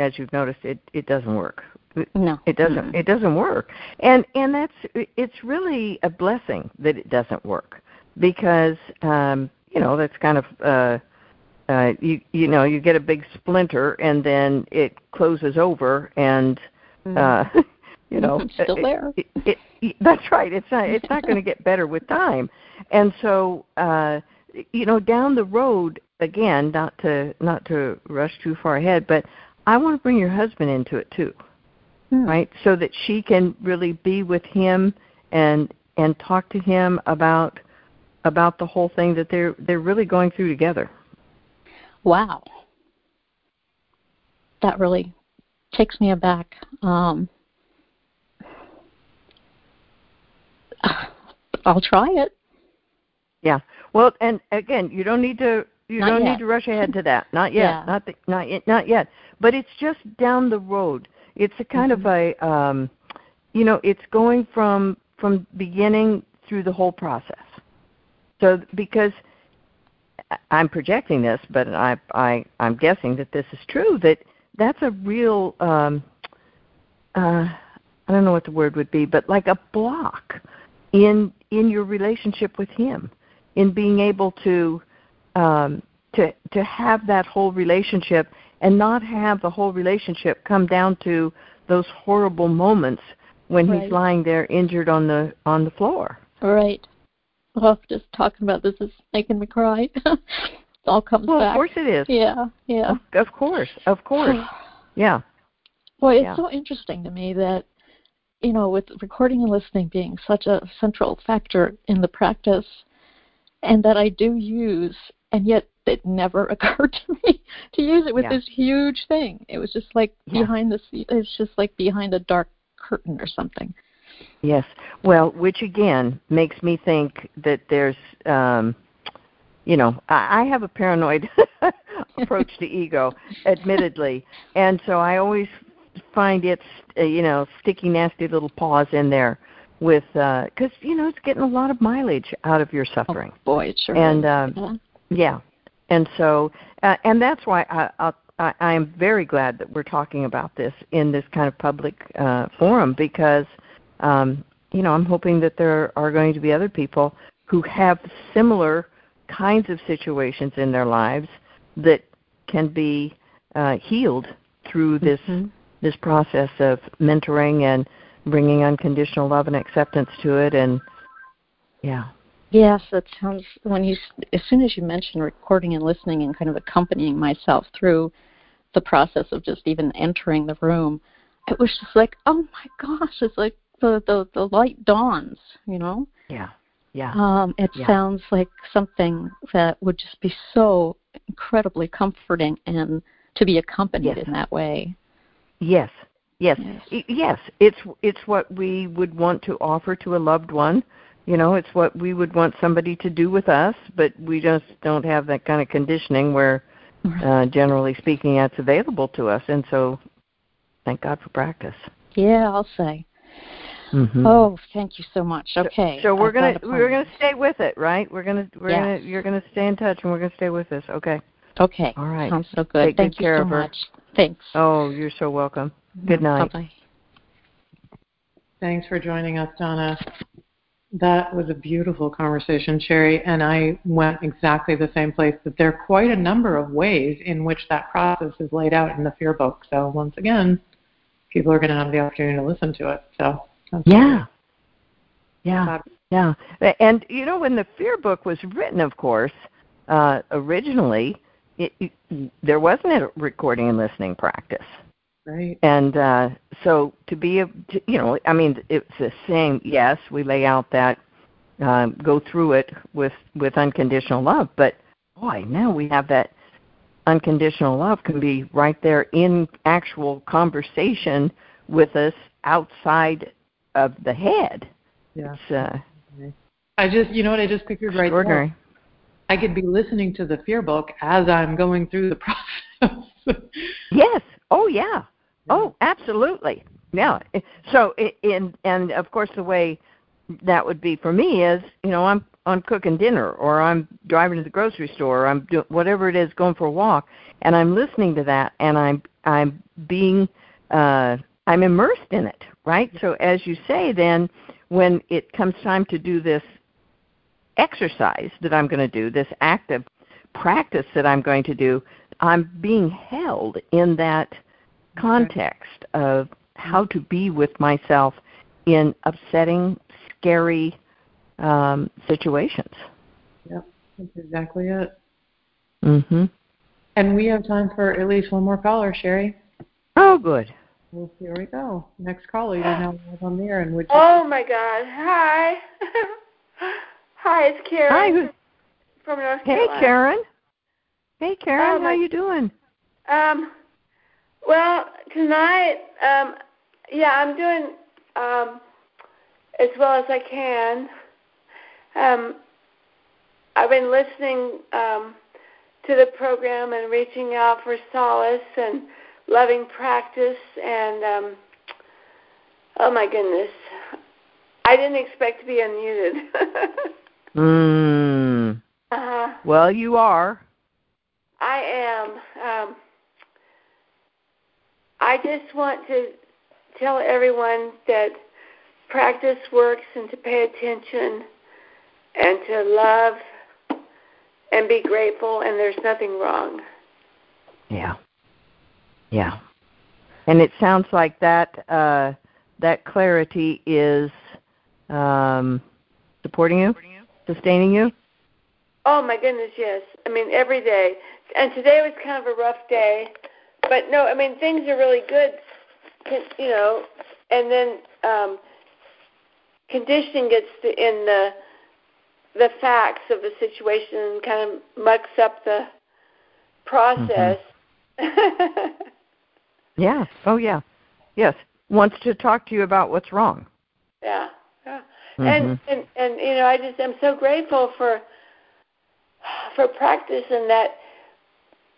as you've noticed, it it doesn't work. No. It doesn't. Mm-hmm. It doesn't work. And and that's it's really a blessing that it doesn't work because um you know that's kind of uh uh you you know you get a big splinter and then it closes over and mm-hmm. uh you know it's still there. it, it, it, that's right. It's not it's not going to get better with time. And so uh you know down the road again not to not to rush too far ahead but i want to bring your husband into it too hmm. right? So that she can really be with him and and talk to him about about the whole thing that they're they're really going through together wow that really takes me aback um I'll try it. Yeah. Well, and again, you don't need to you not don't yet. need to rush ahead to that. Not yet. Yeah. Not the, not yet. Not yet. But it's just down the road. It's a kind mm-hmm. of a um you know, it's going from from beginning through the whole process. So because I'm projecting this, but I I I'm guessing that this is true that that's a real um uh I don't know what the word would be, but like a block in in your relationship with him, in being able to um, to to have that whole relationship and not have the whole relationship come down to those horrible moments when right. he's lying there injured on the on the floor. Right. Well, just talking about this is making me cry. it all comes well, back. of course it is. Yeah, yeah. Of, of course, of course. yeah. Well, it's yeah. so interesting to me that you know, with recording and listening being such a central factor in the practice, and that I do use, and yet it never occurred to me to use it with yeah. this huge thing. It was just like yeah. behind the, it's just like behind a dark curtain or something. Yes. Well, which again makes me think that there's, um, you know, I, I have a paranoid approach to ego, admittedly, and so I always find its uh, you know sticky nasty little paws in there with because uh, you know it's getting a lot of mileage out of your suffering. Oh, boy, it sure and is. Um, yeah. yeah, and so uh, and that's why I, I'll, I I am very glad that we're talking about this in this kind of public uh, forum because um, you know I'm hoping that there are going to be other people who have similar kinds of situations in their lives that can be uh, healed through this mm-hmm. this process of mentoring and bringing unconditional love and acceptance to it and yeah. Yes that sounds when you as soon as you mentioned recording and listening and kind of accompanying myself through the process of just even entering the room it was just like oh my gosh it's like the the, the light dawns you know yeah Yeah. Um, it Yeah. sounds like something that would just be so incredibly comforting and to be accompanied Yes. in that way. Yes. Yes. Yes. Yes. It's it's what we would want to offer to a loved one. You know, it's what we would want somebody to do with us, but we just don't have that kind of conditioning where uh, generally speaking that's available to us and so thank God for practice. Yeah, I'll say. Mm-hmm. Oh, thank you so much. Okay. So we're I've gonna we're gonna stay with it, right? We're gonna we're Yes. gonna you're gonna stay in touch and we're gonna stay with this. Okay. Okay. All right. Sounds so good. Take Thank good you so of her. much. Thanks. Oh, you're so welcome. Good night. Bye bye. Thanks for joining us, Donna. That was a beautiful conversation, Cheri, and I went exactly the same place. That there are quite a number of ways in which that process is laid out in the fear book. So once again, people are going to have the opportunity to listen to it. So that's Yeah. Yeah. Yeah. And you know when the fear book was written, of course, uh originally it, it, there wasn't a recording and listening practice. Right. And uh, so to be, a, to, you know, I mean, it's the same. Yes, we lay out that, um, go through it with with unconditional love. But boy, now we have that unconditional love can be right there in actual conversation with us outside of the head. Yeah. It's uh, I just, you know what, I just pictured right there. I could be listening to the fear book as I'm going through the process. Yes. Oh yeah. Oh, absolutely. Yeah. So in and of course the way that would be for me is, you know, I'm I'm cooking dinner or I'm driving to the grocery store or I'm doing whatever it is going for a walk and I'm listening to that and I'm I'm being uh I'm immersed in it, right? So as you say then when it comes time to do this exercise that I'm going to do, this active practice that I'm going to do, I'm being held in that context of how to be with myself in upsetting, scary um, situations. yep, that's exactly it. Mhm. And we have time for at least one more caller, Cheri. Oh, good. Well, here we go. Next caller, you're now live on the air. And would you Oh my God! Hi, hi, it's Karen Hi. who- from North Hey, Carolina. Hey, Karen. Hey, Karen. Oh, how my- you doing? Um, well, tonight, um, yeah, I'm doing um as well as I can. Um, I've been listening um to the program and reaching out for solace and loving practice and um oh my goodness. I didn't expect to be unmuted. Mm. uh-huh. Well, you are. I am. Um, I just want to tell everyone that practice works and to pay attention and to love and be grateful, and there's nothing wrong. Yeah. Yeah. And it sounds like that uh, that clarity is um, supporting you, sustaining you. Oh my goodness, yes. I mean, every day. And today was kind of a rough day, but no, I mean things are really good, you know. And then um, conditioning gets in the the facts of the situation and kind of mucks up the process. Yeah. Oh, yeah. Yes. Wants to talk to you about what's wrong. yeah, yeah. Mhm. And and and you know, I just am so grateful for for practice and that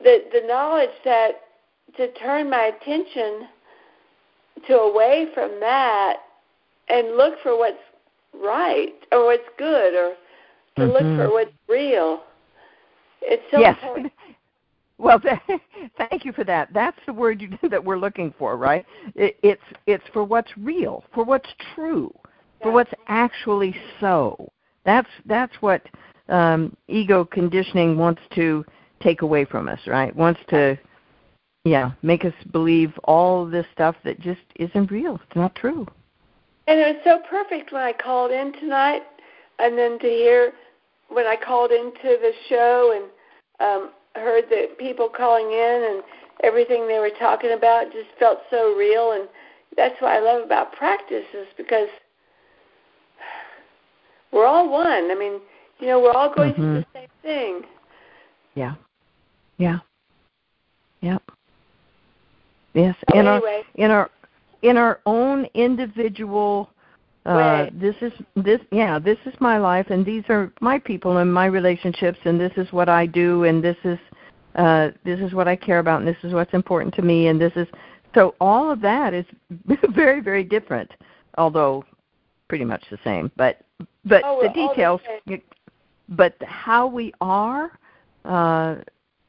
the the knowledge that to turn my attention to away from that and look for what's right or what's good or to look Mhm. for what's real. It's so yes. important. Well, th- thank you for that. That's the word you, that we're looking for, right? It, it's it's for what's real, for what's true, for what's actually so. That's that's what um, ego conditioning wants to take away from us, right? Wants to, yeah, make us believe all this stuff that just isn't real. It's not true. And it was so perfect when I called in tonight, and then to hear when I called into the show and um, heard the people calling in and everything they were talking about just felt so real. And that's what I love about practice is because we're all one. I mean, you know, we're all going mm-hmm. through the same thing. Yeah. Yeah. Yep. Yes. In anyway. our in our in our own individual uh this is this yeah this is my life and these are my people and my relationships and this is what i do and this is uh this is what i care about and this is what's important to me and this is so all of that is very very different although pretty much the same but but oh, the details the but how we are uh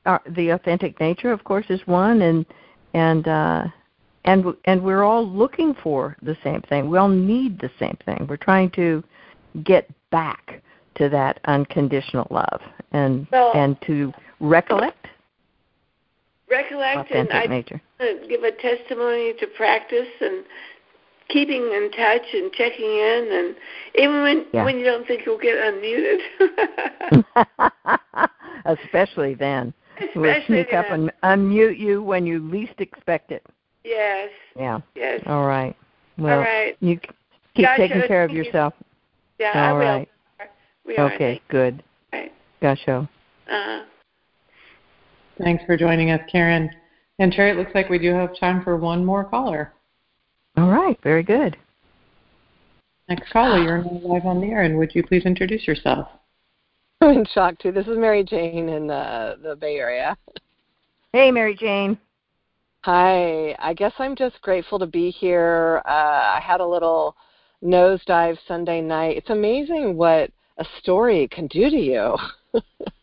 our, the authentic nature of course is one and and uh and and we're all looking for the same thing. We all need the same thing. We're trying to get back to that unconditional love and well, and to recollect recollect and I nature. give a testimony to practice and keeping in touch and checking in and even when Yeah. when you don't think you'll get unmuted. Especially then. we'll Especially sneak up and unmute you when you least expect it. Yes. Yeah. Yes. All right. Well, All right. you keep Gotcha. taking care of Thank you. yourself. Yeah, I All will. right. We are. Okay, good. Right. Gotcha. Uh, Thanks for joining us, Karen. And Cheri, it looks like we do have time for one more caller. All right, very good. Next caller, you're now live on the air, and would you please introduce yourself? I'm in shock too. This is Mary Jane in the the Bay Area. Hey, Mary Jane. Hi. I guess I'm just grateful to be here. Uh, I had a little nosedive Sunday night. It's amazing what a story can do to you.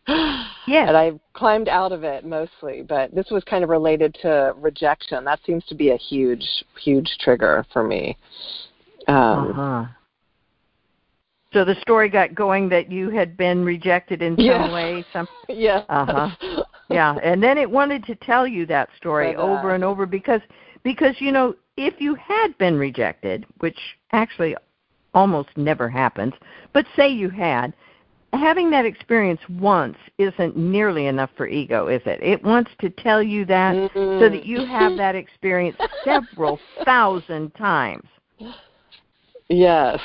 yeah. And I've climbed out of it mostly, but this was kind of related to rejection. That seems to be a huge, huge trigger for me. Um, uh-huh. So the story got going that you had been rejected in some way, some Yeah. Uh-huh. yeah, and then it wanted to tell you that story But, uh, over and over because because you know, if you had been rejected, which actually almost never happens, but say you had, having that experience once isn't nearly enough for ego, is it? It wants to tell you that so Mm. that you have that experience several thousand times. Yes.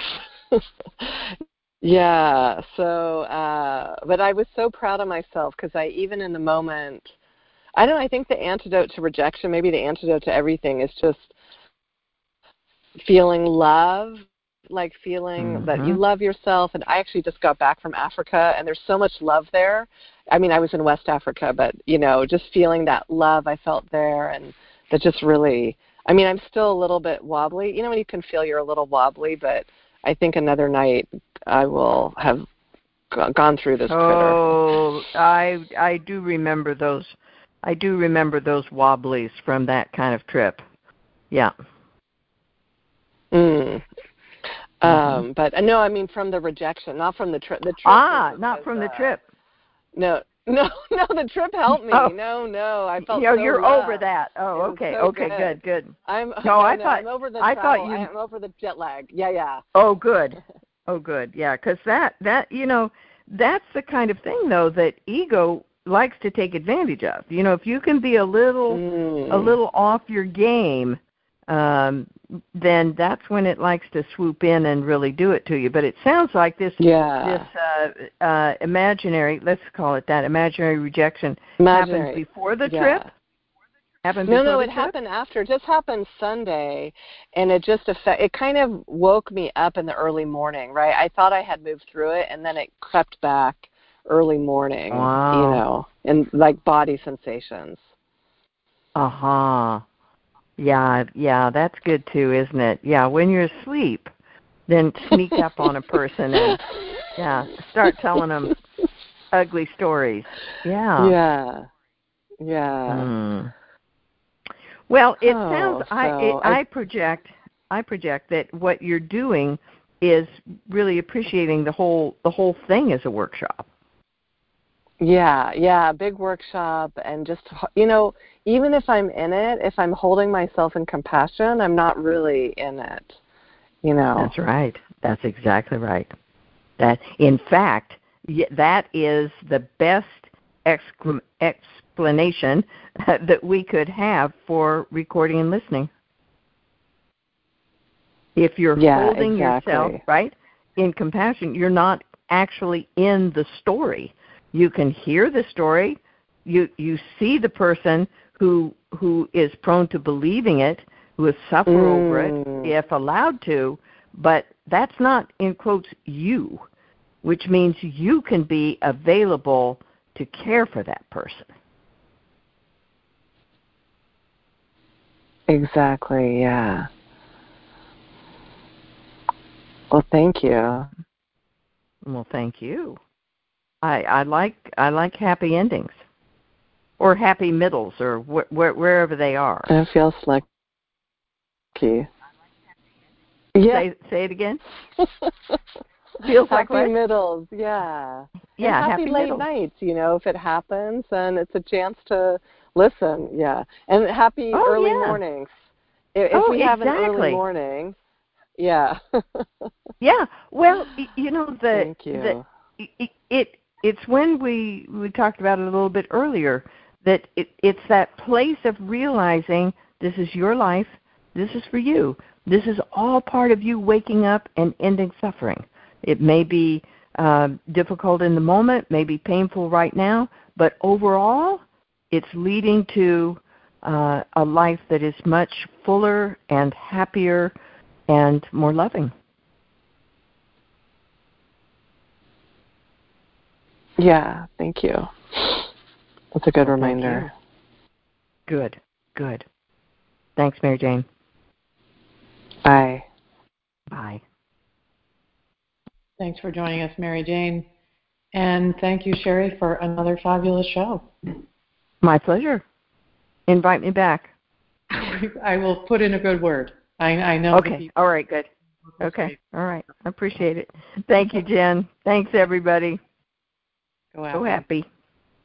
yeah. So, uh, but I was so proud of myself because I, even in the moment, I don't know, I think the antidote to rejection, maybe the antidote to everything is just feeling love, like feeling that you Mhm. love yourself. And I actually just got back from Africa and there's so much love there. I mean, I was in West Africa, but, you know, just feeling that love I felt there and that just really, I mean, I'm still a little bit wobbly. You know, when you can feel you're a little wobbly, but I think another night I will have gone through this critter. Oh, I I do remember those. I do remember those wobblies from that kind of trip. Yeah. Mm. Um, but uh, no, I mean from the rejection, not from the trip. The trip. Ah, not was, from the uh, trip. No, no, no. The trip helped me. Oh. No, no. I felt. Yo, so you're loved. over that. Oh, okay, so okay, good. good, good. I'm. No, I no, thought- I'm over the I thought you- I'm over the jet lag. Yeah, yeah. Oh, good. Oh, good. Yeah, because that that you know that's the kind of thing though that ego likes to take advantage of. You know, if you can be a little Mm. a little off your game, um, then that's when it likes to swoop in and really do it to you. But it sounds like this Yeah. this uh, uh, imaginary, let's call it that, imaginary rejection Imaginary. happened before the Yeah. trip. Happened No, no, it trip? happened after. It just happened Sunday, and it just affect. It kind of woke me up in the early morning. Right, I thought I had moved through it, and then it crept back early morning. Wow. You know, and like body sensations. Uh huh. Yeah, yeah, that's good too, isn't it? Yeah, when you're asleep, then sneak up on a person and yeah, start telling them ugly stories. Yeah. Yeah. Yeah. Hmm. Well, it Oh, sounds I, it, I- I project I project that what you're doing is really appreciating the whole the whole thing as a workshop. Yeah, yeah, big workshop and just you know, even if I'm in it, if I'm holding myself in compassion, I'm not really in it. You know. That's right. That's exactly right. That, in fact, that is the best exclam- explanation that we could have for recording and listening. If you're Yeah, holding exactly. yourself, right? in compassion, you're not actually in the story. You can hear the story. You you see the person who who is prone to believing it, who has suffered mm. over it, mm. if allowed to, but that's not in quotes you, which means you can be available to care for that person. Exactly, yeah. Well, thank you. Well, thank you. I I like I like happy endings, or happy middles, or wh- wh- wherever they are. It feels like key. Yeah. Say, say it again. feels happy like middles, yeah. Yeah, and happy, happy late middles. nights. You know, if it happens, then it's a chance to listen. Yeah, and happy oh, early yeah. mornings. If, oh, we have exactly. an early morning, yeah. yeah. Well, you know the Thank you. The, it, it it's when we we talked about it a little bit earlier that it, it's that place of realizing this is your life, this is for you. This is all part of you waking up and ending suffering. It may be uh, difficult in the moment, may be painful right now, but overall, it's leading to uh, a life that is much fuller and happier and more loving. Yeah, thank you. That's a good well, reminder. Good, good. Thanks, Mary Jane. Bye. Bye. Thanks for joining us, Mary Jane. And thank you, Cheri, for another fabulous show. My pleasure. Invite me back. I will put in a good word. I, I know. Okay. All right. Good. Okay. All right. I appreciate it. Thank you, Jen. Thanks, everybody. Go happy. Go happy.